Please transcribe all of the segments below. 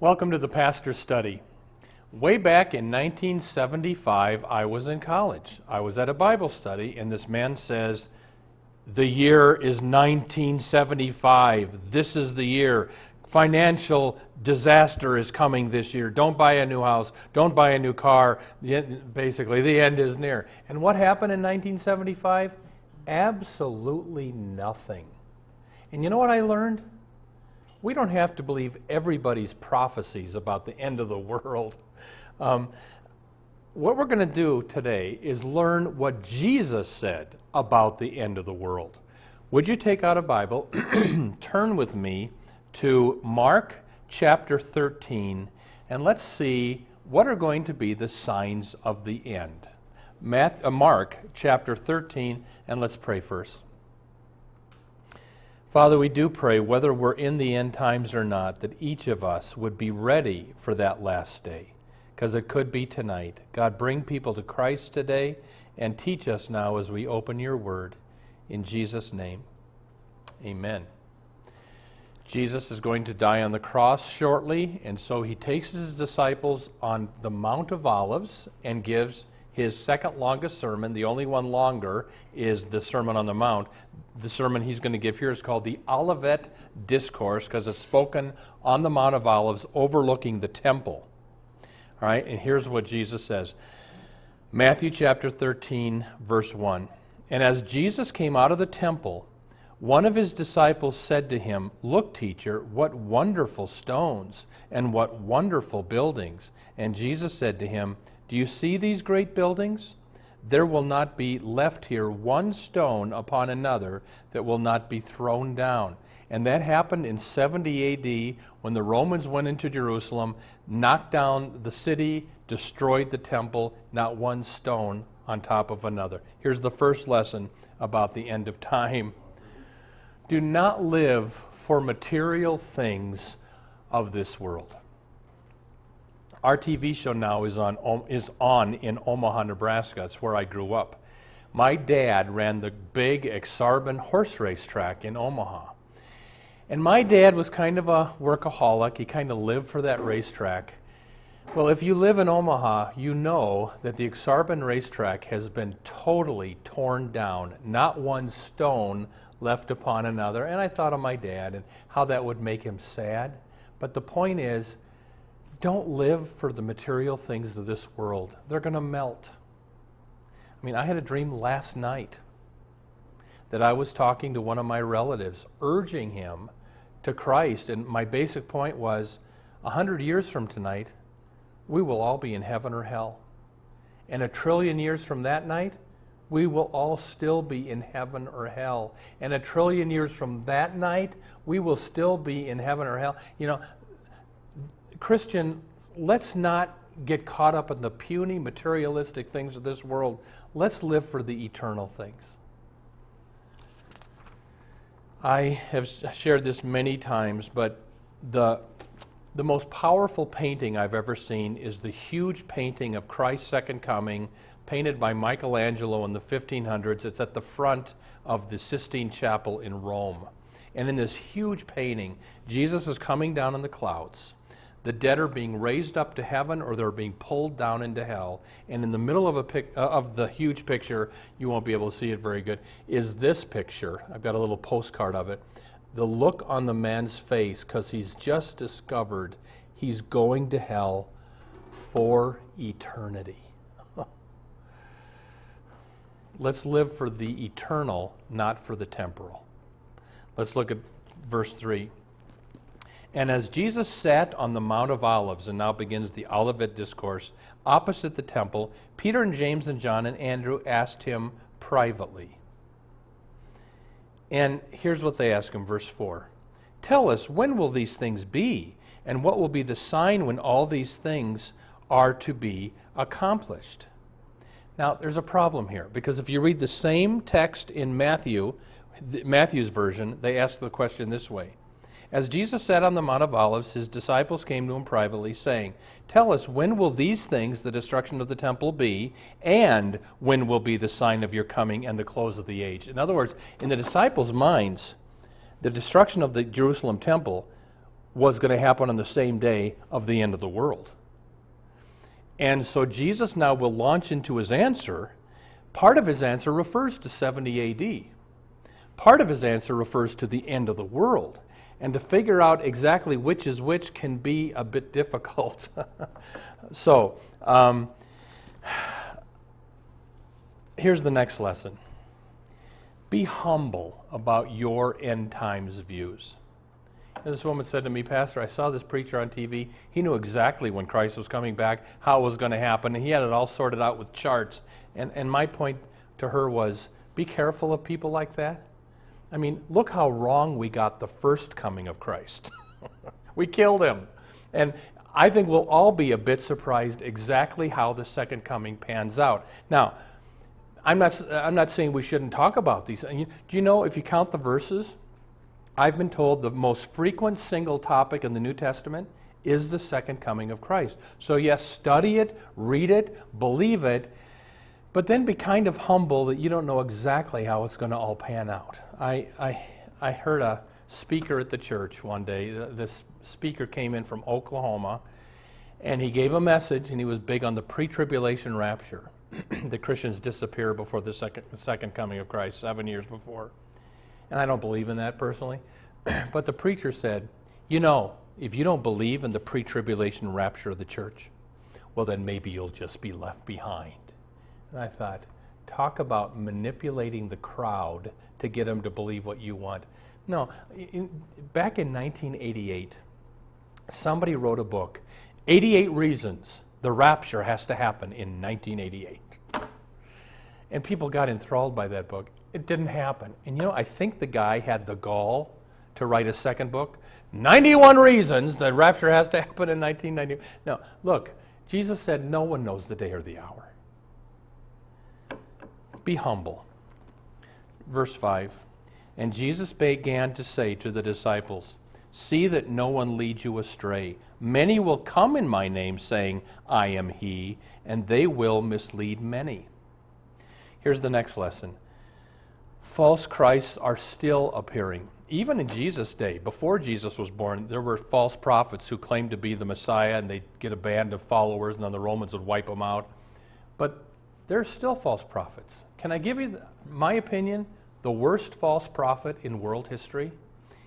Welcome to the Pastor Study. Way back in 1975, I was in college. I was at a Bible study, and this man says, The year is 1975. This is the year. Financial disaster is coming this year. Don't buy a new house. Don't buy a new car. Basically, the end is near. And what happened in 1975? Absolutely nothing. And you know what I learned? We don't have to believe everybody's prophecies about the end of the world. Um, what we're going to do today is learn what Jesus said about the end of the world. Would you take out a Bible, turn with me to Mark chapter 13, and let's see what are going to be the signs of the end. Math, uh, Mark chapter 13, and let's pray first. Father, we do pray, whether we're in the end times or not, that each of us would be ready for that last day, because it could be tonight. God, bring people to Christ today and teach us now as we open your word. In Jesus' name, amen. Jesus is going to die on the cross shortly, and so he takes his disciples on the Mount of Olives and gives his second longest sermon, the only one longer, is the Sermon on the Mount. The sermon he's going to give here is called the Olivet Discourse because it's spoken on the Mount of Olives overlooking the temple. All right, and here's what Jesus says Matthew chapter 13, verse 1. And as Jesus came out of the temple, one of his disciples said to him, Look, teacher, what wonderful stones and what wonderful buildings. And Jesus said to him, do you see these great buildings? There will not be left here one stone upon another that will not be thrown down. And that happened in 70 AD when the Romans went into Jerusalem, knocked down the city, destroyed the temple, not one stone on top of another. Here's the first lesson about the end of time do not live for material things of this world. Our TV show now is on, is on in Omaha, Nebraska. It's where I grew up. My dad ran the big Ak-Sar-Ben horse race track in Omaha. And my dad was kind of a workaholic. He kind of lived for that racetrack. Well, if you live in Omaha, you know that the Ak-Sar-Ben racetrack has been totally torn down, not one stone left upon another. And I thought of my dad and how that would make him sad. But the point is, don't live for the material things of this world. They're going to melt. I mean, I had a dream last night that I was talking to one of my relatives, urging him to Christ. And my basic point was a hundred years from tonight, we will all be in heaven or hell. And a trillion years from that night, we will all still be in heaven or hell. And a trillion years from that night, we will still be in heaven or hell. You know, Christian, let's not get caught up in the puny materialistic things of this world. Let's live for the eternal things. I have shared this many times, but the, the most powerful painting I've ever seen is the huge painting of Christ's second coming, painted by Michelangelo in the 1500s. It's at the front of the Sistine Chapel in Rome. And in this huge painting, Jesus is coming down in the clouds the dead are being raised up to heaven or they're being pulled down into hell. And in the middle of, a pic, uh, of the huge picture, you won't be able to see it very good, is this picture. I've got a little postcard of it. The look on the man's face, because he's just discovered he's going to hell for eternity. Let's live for the eternal, not for the temporal. Let's look at verse 3. And as Jesus sat on the Mount of Olives, and now begins the Olivet Discourse, opposite the temple, Peter and James and John and Andrew asked him privately. And here's what they ask him, verse 4 Tell us, when will these things be? And what will be the sign when all these things are to be accomplished? Now, there's a problem here because if you read the same text in Matthew, Matthew's version, they ask the question this way As Jesus sat on the Mount of Olives, his disciples came to him privately, saying, Tell us, when will these things, the destruction of the temple, be, and when will be the sign of your coming and the close of the age? In other words, in the disciples' minds, the destruction of the Jerusalem temple was going to happen on the same day of the end of the world. And so Jesus now will launch into his answer. Part of his answer refers to 70 AD. Part of his answer refers to the end of the world. And to figure out exactly which is which can be a bit difficult. so, um, here's the next lesson be humble about your end times views. This woman said to me, Pastor, I saw this preacher on TV. He knew exactly when Christ was coming back, how it was going to happen, and he had it all sorted out with charts. And, and my point to her was be careful of people like that. I mean, look how wrong we got the first coming of Christ. we killed him. And I think we'll all be a bit surprised exactly how the second coming pans out. Now, I'm not, I'm not saying we shouldn't talk about these. Do you know, if you count the verses, I've been told the most frequent single topic in the New Testament is the second coming of Christ. So, yes, study it, read it, believe it, but then be kind of humble that you don't know exactly how it's going to all pan out. I, I, I heard a speaker at the church one day. This speaker came in from Oklahoma, and he gave a message, and he was big on the pre tribulation rapture. the Christians disappear before the second, second coming of Christ, seven years before. And I don't believe in that personally. but the preacher said, You know, if you don't believe in the pre tribulation rapture of the church, well, then maybe you'll just be left behind. And I thought, talk about manipulating the crowd to get them to believe what you want. No, in, back in 1988, somebody wrote a book, 88 Reasons the Rapture Has to Happen in 1988. And people got enthralled by that book. It didn't happen. And you know, I think the guy had the gall to write a second book. 91 reasons the rapture has to happen in 1990. No, look, Jesus said no one knows the day or the hour. Be humble. Verse 5 And Jesus began to say to the disciples, See that no one leads you astray. Many will come in my name, saying, I am he, and they will mislead many. Here's the next lesson false Christs are still appearing. Even in Jesus' day, before Jesus was born, there were false prophets who claimed to be the Messiah and they'd get a band of followers and then the Romans would wipe them out. But there's still false prophets. Can I give you my opinion? The worst false prophet in world history?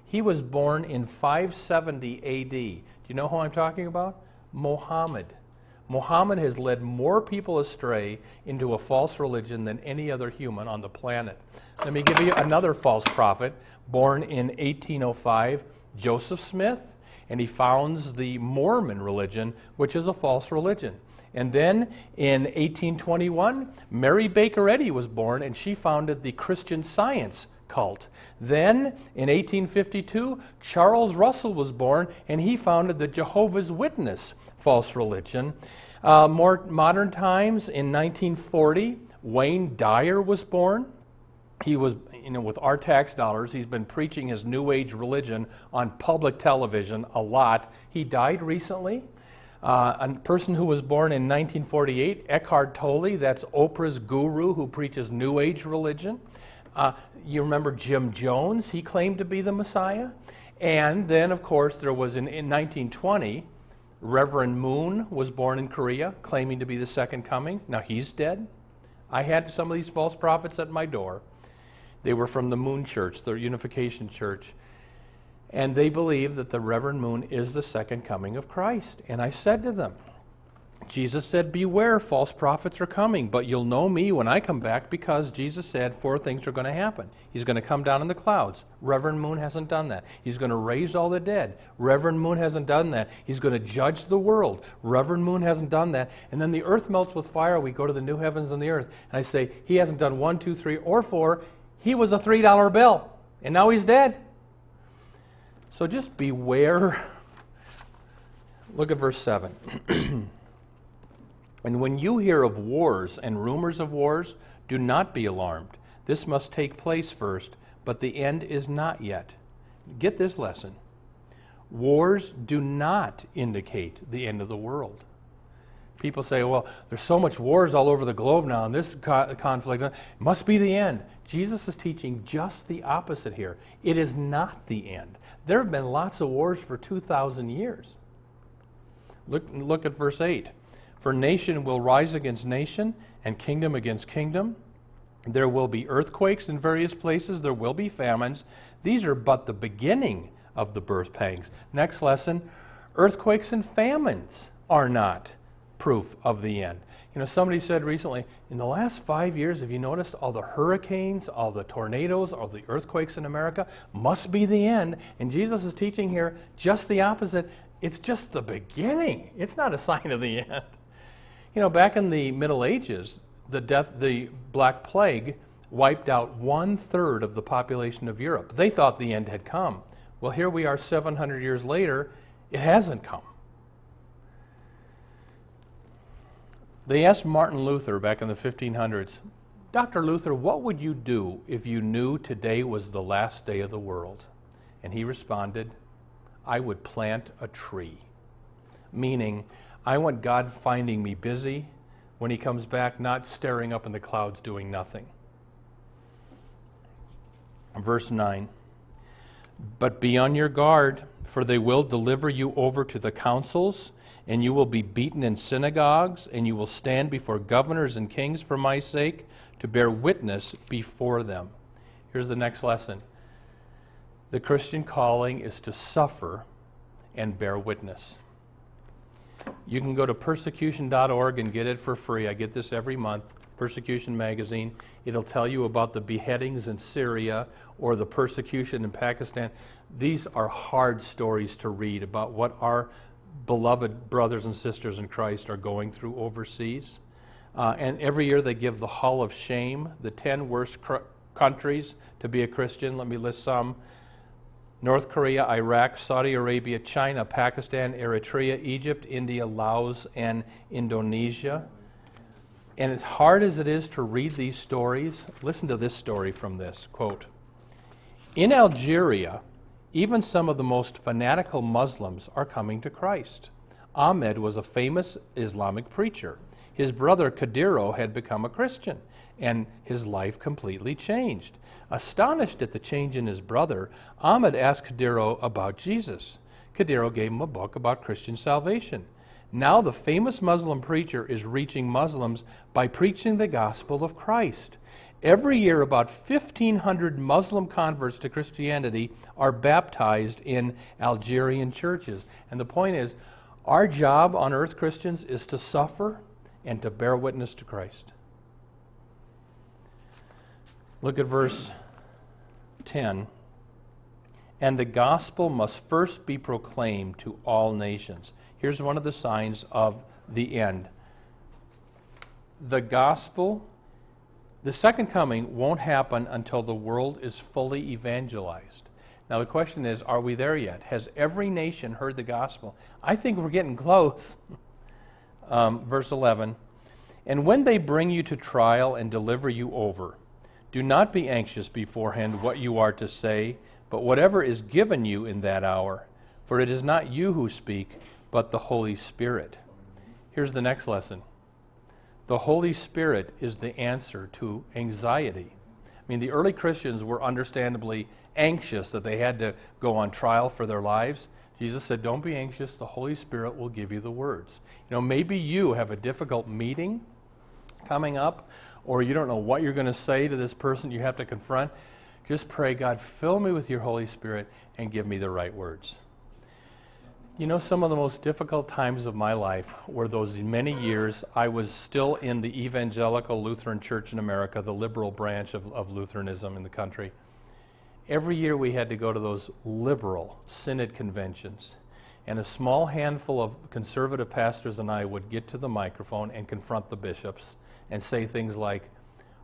He was born in 570 AD. Do you know who I'm talking about? Mohammed. Muhammad has led more people astray into a false religion than any other human on the planet. Let me give you another false prophet, born in 1805, Joseph Smith, and he founds the Mormon religion, which is a false religion. And then in 1821, Mary Baker Eddy was born, and she founded the Christian Science cult. Then in 1852, Charles Russell was born, and he founded the Jehovah's Witness false religion. Uh, more modern times, in 1940, Wayne Dyer was born. He was, you know, with our tax dollars, he's been preaching his New Age religion on public television a lot. He died recently. Uh, a person who was born in 1948, Eckhart Tolle, that's Oprah's guru who preaches New Age religion. Uh, you remember Jim Jones, he claimed to be the Messiah. And then, of course, there was in, in 1920, Reverend Moon was born in Korea, claiming to be the second coming. Now he's dead. I had some of these false prophets at my door. They were from the Moon Church, the Unification Church. And they believe that the Reverend Moon is the second coming of Christ. And I said to them, Jesus said, Beware, false prophets are coming, but you'll know me when I come back because Jesus said four things are going to happen. He's going to come down in the clouds. Reverend Moon hasn't done that. He's going to raise all the dead. Reverend Moon hasn't done that. He's going to judge the world. Reverend Moon hasn't done that. And then the earth melts with fire. We go to the new heavens and the earth. And I say, He hasn't done one, two, three, or four. He was a $3 bill, and now he's dead. So just beware. Look at verse 7. and when you hear of wars and rumors of wars, do not be alarmed. This must take place first, but the end is not yet. Get this lesson. Wars do not indicate the end of the world. People say, well, there's so much wars all over the globe now, and this co- conflict uh, must be the end. Jesus is teaching just the opposite here. It is not the end. There have been lots of wars for 2,000 years. Look, look at verse 8. For nation will rise against nation, and kingdom against kingdom. There will be earthquakes in various places, there will be famines. These are but the beginning of the birth pangs. Next lesson earthquakes and famines are not proof of the end. You know, somebody said recently, in the last five years, have you noticed all the hurricanes, all the tornadoes, all the earthquakes in America must be the end? And Jesus is teaching here just the opposite. It's just the beginning. It's not a sign of the end. You know, back in the Middle Ages, the death, the Black Plague wiped out one third of the population of Europe. They thought the end had come. Well, here we are 700 years later, it hasn't come. They asked Martin Luther back in the 1500s, Dr. Luther, what would you do if you knew today was the last day of the world? And he responded, I would plant a tree. Meaning, I want God finding me busy when he comes back, not staring up in the clouds doing nothing. Verse 9 But be on your guard, for they will deliver you over to the councils and you will be beaten in synagogues, and you will stand before governors and kings for my sake to bear witness before them. Here's the next lesson the Christian calling is to suffer and bear witness. You can go to persecution.org and get it for free. I get this every month, Persecution Magazine. It'll tell you about the beheadings in Syria or the persecution in Pakistan. These are hard stories to read about what our beloved brothers and sisters in Christ are going through overseas. Uh, and every year they give the Hall of Shame, the 10 worst cr- countries to be a Christian. Let me list some North Korea, Iraq, Saudi Arabia, China, Pakistan, Eritrea, Egypt, India, Laos, and Indonesia. And as hard as it is to read these stories, listen to this story from this quote In Algeria, even some of the most fanatical Muslims are coming to Christ. Ahmed was a famous Islamic preacher. His brother Kadiro had become a Christian, and his life completely changed. Astonished at the change in his brother, Ahmed asked Kadiro about Jesus. Kadiro gave him a book about Christian salvation. Now, the famous Muslim preacher is reaching Muslims by preaching the gospel of Christ. Every year, about 1,500 Muslim converts to Christianity are baptized in Algerian churches. And the point is, our job on earth, Christians, is to suffer and to bear witness to Christ. Look at verse 10. And the gospel must first be proclaimed to all nations. Here's one of the signs of the end. The gospel the second coming won't happen until the world is fully evangelized. Now, the question is are we there yet? Has every nation heard the gospel? I think we're getting close. um, verse 11 And when they bring you to trial and deliver you over, do not be anxious beforehand what you are to say, but whatever is given you in that hour. For it is not you who speak, but the Holy Spirit. Here's the next lesson the Holy Spirit is the answer to anxiety. I mean, the early Christians were understandably anxious that they had to go on trial for their lives. Jesus said, Don't be anxious, the Holy Spirit will give you the words. You know, maybe you have a difficult meeting coming up, or you don't know what you're going to say to this person you have to confront. Just pray, God, fill me with your Holy Spirit and give me the right words. You know, some of the most difficult times of my life were those many years I was still in the evangelical Lutheran Church in America, the liberal branch of, of Lutheranism in the country. Every year we had to go to those liberal synod conventions. And a small handful of conservative pastors and I would get to the microphone and confront the bishops and say things like,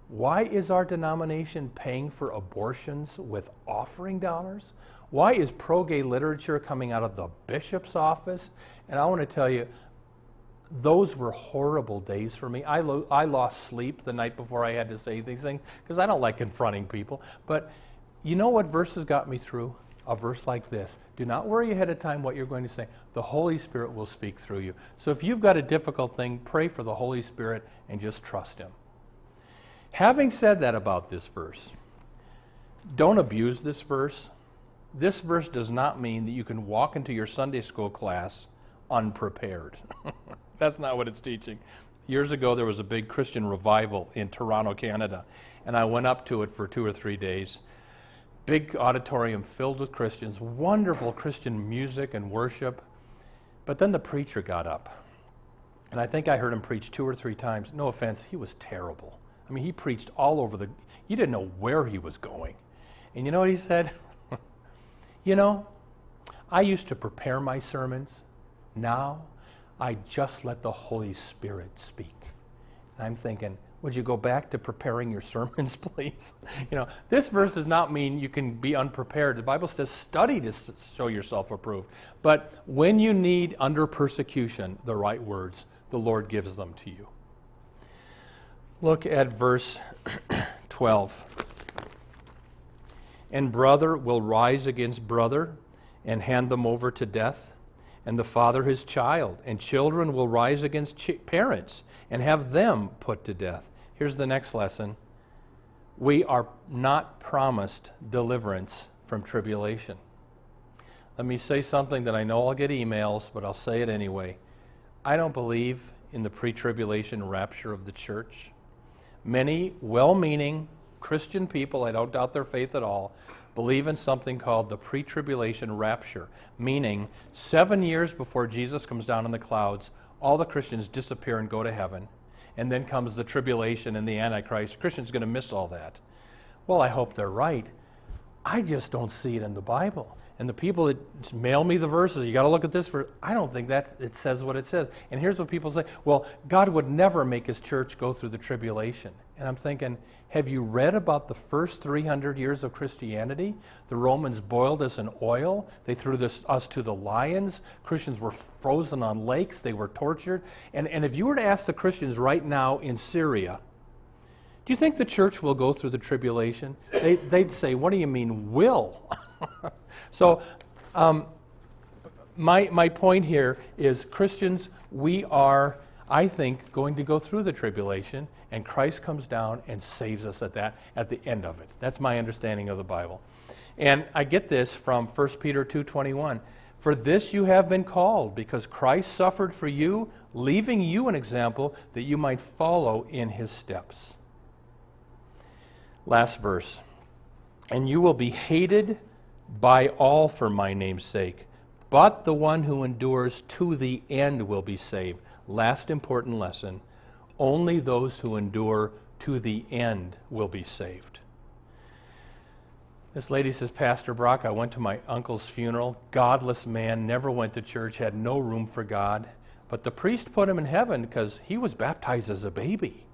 Why is our denomination paying for abortions with offering dollars? Why is pro gay literature coming out of the bishop's office? And I want to tell you, those were horrible days for me. I, lo- I lost sleep the night before I had to say these things because I don't like confronting people. But you know what verses got me through? A verse like this Do not worry ahead of time what you're going to say. The Holy Spirit will speak through you. So if you've got a difficult thing, pray for the Holy Spirit and just trust Him. Having said that about this verse, don't abuse this verse. This verse does not mean that you can walk into your Sunday school class unprepared. That's not what it's teaching. Years ago, there was a big Christian revival in Toronto, Canada, and I went up to it for two or three days. Big auditorium filled with Christians, wonderful Christian music and worship. But then the preacher got up, and I think I heard him preach two or three times. No offense, he was terrible. I mean, he preached all over the, you didn't know where he was going. And you know what he said? you know, I used to prepare my sermons. Now I just let the Holy Spirit speak. And I'm thinking, would you go back to preparing your sermons, please? You know, this verse does not mean you can be unprepared. The Bible says study to show yourself approved. But when you need under persecution the right words, the Lord gives them to you. Look at verse 12. And brother will rise against brother and hand them over to death and the father his child, and children will rise against ch- parents and have them put to death. Here's the next lesson we are not promised deliverance from tribulation. Let me say something that I know I'll get emails, but I'll say it anyway. I don't believe in the pre tribulation rapture of the church. Many well meaning Christian people, I don't doubt their faith at all, believe in something called the pre tribulation rapture, meaning seven years before Jesus comes down in the clouds, all the Christians disappear and go to heaven. And then comes the tribulation and the Antichrist. Christians are going to miss all that. Well, I hope they're right. I just don't see it in the Bible. And the people that mail me the verses, you got to look at this for. I don't think that it says what it says. And here's what people say: Well, God would never make His church go through the tribulation. And I'm thinking, have you read about the first 300 years of Christianity? The Romans boiled us in oil. They threw this, us to the lions. Christians were frozen on lakes. They were tortured. And, and if you were to ask the Christians right now in Syria, do you think the church will go through the tribulation? They, would say, What do you mean, will? so, um, my, my point here is Christians, we are, I think, going to go through the tribulation, and Christ comes down and saves us at that, at the end of it. That's my understanding of the Bible. And I get this from 1 Peter 2.21. For this you have been called, because Christ suffered for you, leaving you an example that you might follow in his steps. Last verse. And you will be hated by all for my name's sake, but the one who endures to the end will be saved. Last important lesson only those who endure to the end will be saved. This lady says, Pastor Brock, I went to my uncle's funeral. Godless man, never went to church, had no room for God. But the priest put him in heaven because he was baptized as a baby.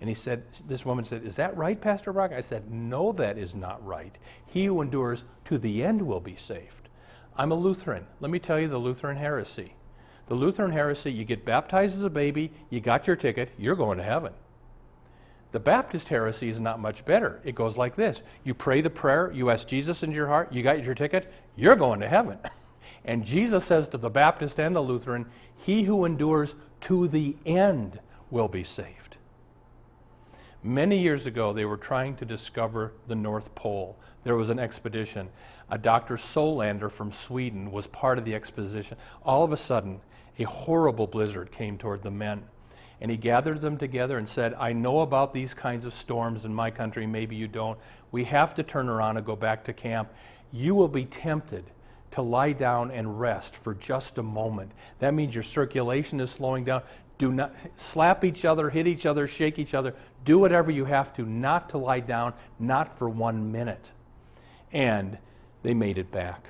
And he said, This woman said, Is that right, Pastor Brock? I said, No, that is not right. He who endures to the end will be saved. I'm a Lutheran. Let me tell you the Lutheran heresy. The Lutheran heresy, you get baptized as a baby, you got your ticket, you're going to heaven. The Baptist heresy is not much better. It goes like this You pray the prayer, you ask Jesus into your heart, you got your ticket, you're going to heaven. And Jesus says to the Baptist and the Lutheran, He who endures to the end will be saved. Many years ago, they were trying to discover the North Pole. There was an expedition. A Dr. Solander from Sweden was part of the expedition. All of a sudden, a horrible blizzard came toward the men. And he gathered them together and said, I know about these kinds of storms in my country. Maybe you don't. We have to turn around and go back to camp. You will be tempted to lie down and rest for just a moment. That means your circulation is slowing down. Do not slap each other, hit each other, shake each other. Do whatever you have to not to lie down, not for one minute. And they made it back.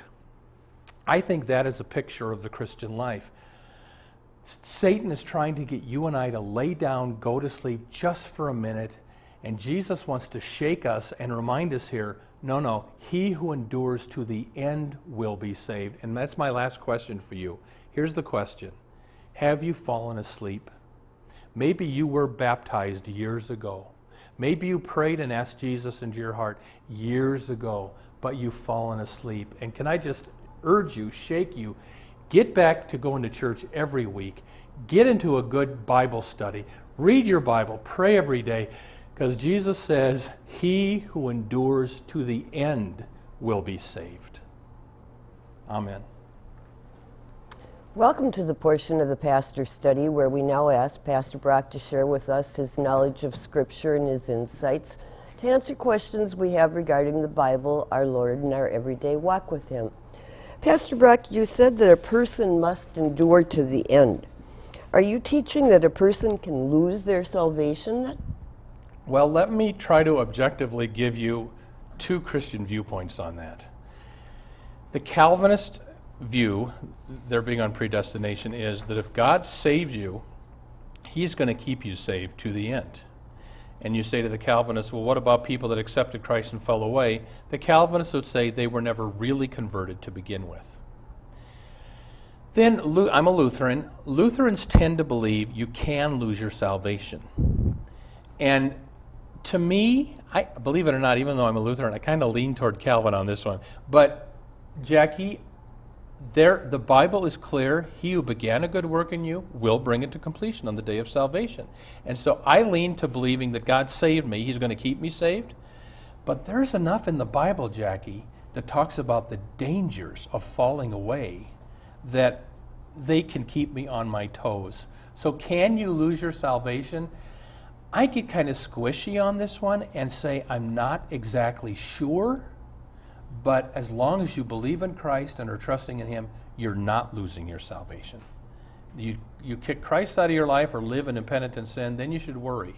I think that is a picture of the Christian life. Satan is trying to get you and I to lay down, go to sleep just for a minute, And Jesus wants to shake us and remind us here no, no, he who endures to the end will be saved. And that's my last question for you. Here's the question Have you fallen asleep? Maybe you were baptized years ago. Maybe you prayed and asked Jesus into your heart years ago, but you've fallen asleep. And can I just urge you, shake you, get back to going to church every week, get into a good Bible study, read your Bible, pray every day, because Jesus says, He who endures to the end will be saved. Amen. Welcome to the portion of the pastor study where we now ask Pastor Brock to share with us his knowledge of Scripture and his insights to answer questions we have regarding the Bible, our Lord, and our everyday walk with Him. Pastor Brock, you said that a person must endure to the end. Are you teaching that a person can lose their salvation then? Well, let me try to objectively give you two Christian viewpoints on that. The Calvinist view, their being on predestination, is that if God saved you, He's going to keep you saved to the end. And you say to the Calvinists, well, what about people that accepted Christ and fell away? The Calvinists would say they were never really converted to begin with. Then, I'm a Lutheran. Lutherans tend to believe you can lose your salvation. And to me, I believe it or not, even though I'm a Lutheran, I kind of lean toward Calvin on this one. But Jackie, there the Bible is clear. He who began a good work in you will bring it to completion on the day of salvation. And so I lean to believing that God saved me. He's going to keep me saved. But there's enough in the Bible, Jackie, that talks about the dangers of falling away that they can keep me on my toes. So can you lose your salvation? I get kind of squishy on this one and say I'm not exactly sure, but as long as you believe in Christ and are trusting in Him, you're not losing your salvation. You, you kick Christ out of your life or live in impenitent sin, then you should worry.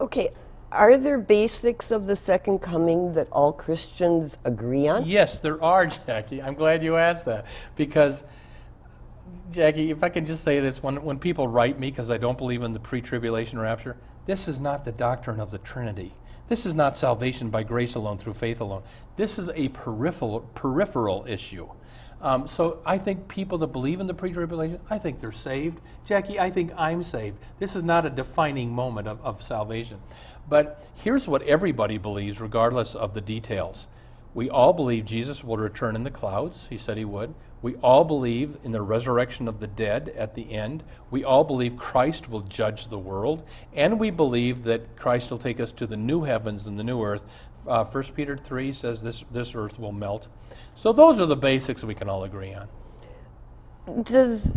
Okay, are there basics of the second coming that all Christians agree on? Yes, there are, Jackie. I'm glad you asked that because Jackie, if I can just say this, when, when people write me because I don't believe in the pre tribulation rapture, this is not the doctrine of the Trinity. This is not salvation by grace alone, through faith alone. This is a peripheral, peripheral issue. Um, so I think people that believe in the pre tribulation, I think they're saved. Jackie, I think I'm saved. This is not a defining moment of, of salvation. But here's what everybody believes, regardless of the details. We all believe Jesus will return in the clouds. He said he would. We all believe in the resurrection of the dead at the end. We all believe Christ will judge the world. And we believe that Christ will take us to the new heavens and the new earth. Uh, 1 Peter 3 says this, this earth will melt. So those are the basics we can all agree on. Does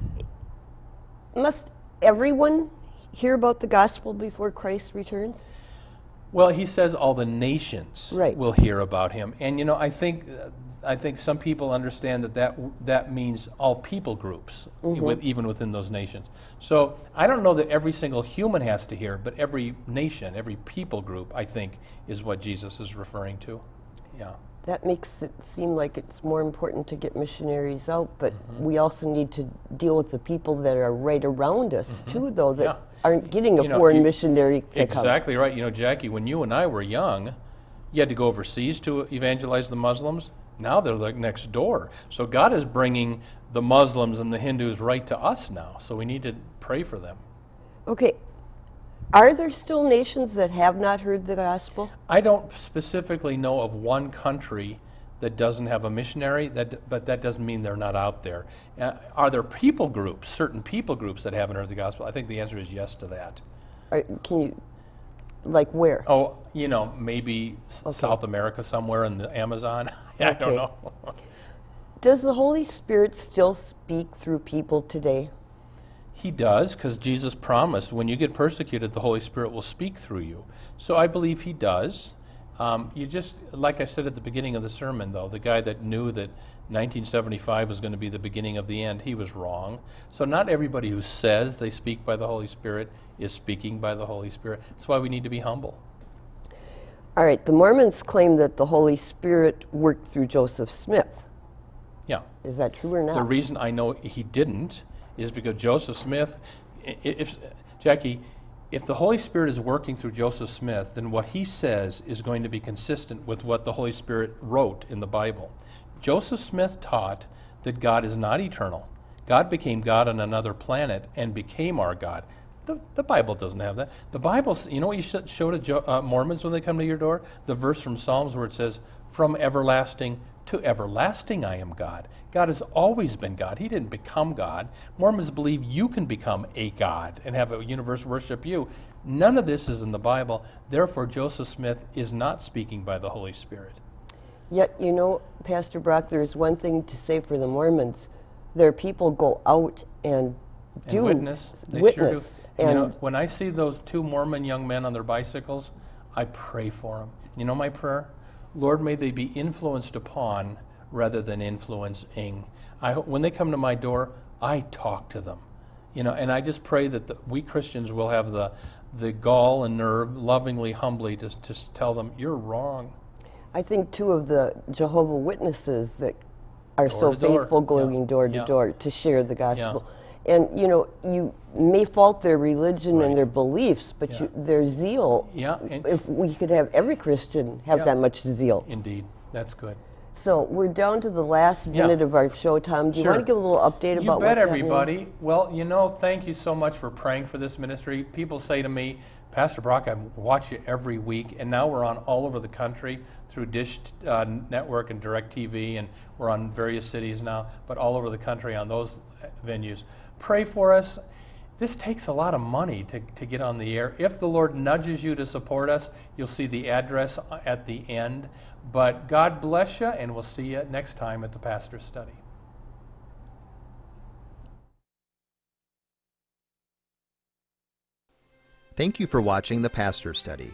must everyone hear about the gospel before Christ returns? Well, he says all the nations right. will hear about him. And you know, I think I think some people understand that that, that means all people groups, mm-hmm. with, even within those nations. So I don't know that every single human has to hear, but every nation, every people group, I think, is what Jesus is referring to. Yeah. That makes it seem like it's more important to get missionaries out, but mm-hmm. we also need to deal with the people that are right around us, mm-hmm. too, though, that yeah. aren't getting a you know, foreign you, missionary. Exactly right. You know, Jackie, when you and I were young, you had to go overseas to evangelize the Muslims. Now they're like next door. So God is bringing the Muslims and the Hindus right to us now. So we need to pray for them. Okay. Are there still nations that have not heard the gospel? I don't specifically know of one country that doesn't have a missionary, that, but that doesn't mean they're not out there. Uh, are there people groups, certain people groups that haven't heard the gospel? I think the answer is yes to that. can you like where? Oh, you know, maybe okay. South America somewhere in the Amazon. I don't know. Does the Holy Spirit still speak through people today? He does, because Jesus promised when you get persecuted, the Holy Spirit will speak through you. So I believe He does. Um, you just, like I said at the beginning of the sermon, though, the guy that knew that 1975 was going to be the beginning of the end, he was wrong. So not everybody who says they speak by the Holy Spirit is speaking by the Holy Spirit. That's why we need to be humble. All right, the Mormons claim that the Holy Spirit worked through Joseph Smith. Yeah. Is that true or not? The reason I know he didn't is because Joseph Smith, if Jackie, if the Holy Spirit is working through Joseph Smith, then what he says is going to be consistent with what the Holy Spirit wrote in the Bible. Joseph Smith taught that God is not eternal. God became God on another planet and became our God. The, the Bible doesn't have that. The Bible, you know what you should show to Jo- uh, Mormons when they come to your door? The verse from Psalms where it says, From everlasting to everlasting I am God. God has always been God. He didn't become God. Mormons believe you can become a God and have a universe worship you. None of this is in the Bible. Therefore, Joseph Smith is not speaking by the Holy Spirit. Yet, you know, Pastor Brock, there's one thing to say for the Mormons. Their people go out and do and witness. They witness. Sure do. And, you know, when I see those two Mormon young men on their bicycles, I pray for them. You know my prayer? Lord, may they be influenced upon rather than influencing. I, when they come to my door, I talk to them. You know, and I just pray that the, we Christians will have the, the gall and nerve, lovingly, humbly, to, to tell them, you're wrong. I think two of the Jehovah Witnesses that are door so faithful going yeah. door to yeah. door to share the gospel. Yeah. And you know, you may fault their religion right. and their beliefs, but yeah. you, their zeal. Yeah. if we could have every Christian have that much zeal. Indeed, that's good. So we're down to the last minute of our show, Tom. Do you sure. want to give a little update you about bet everybody. Happening? Well, you know, thank you so much for praying for this ministry. People say to me, Pastor Brock, I watch you every week, and now we're on all over the country through Dish uh, Network and DirecTV and we're on various cities now, but all over the country on those venues. Pray for us. This takes a lot of money to, to get on the air. If the Lord nudges you to support us, you'll see the address at the end. But God bless you, and we'll see you next time at the Pastor's Study. Thank you for watching the Pastor Study.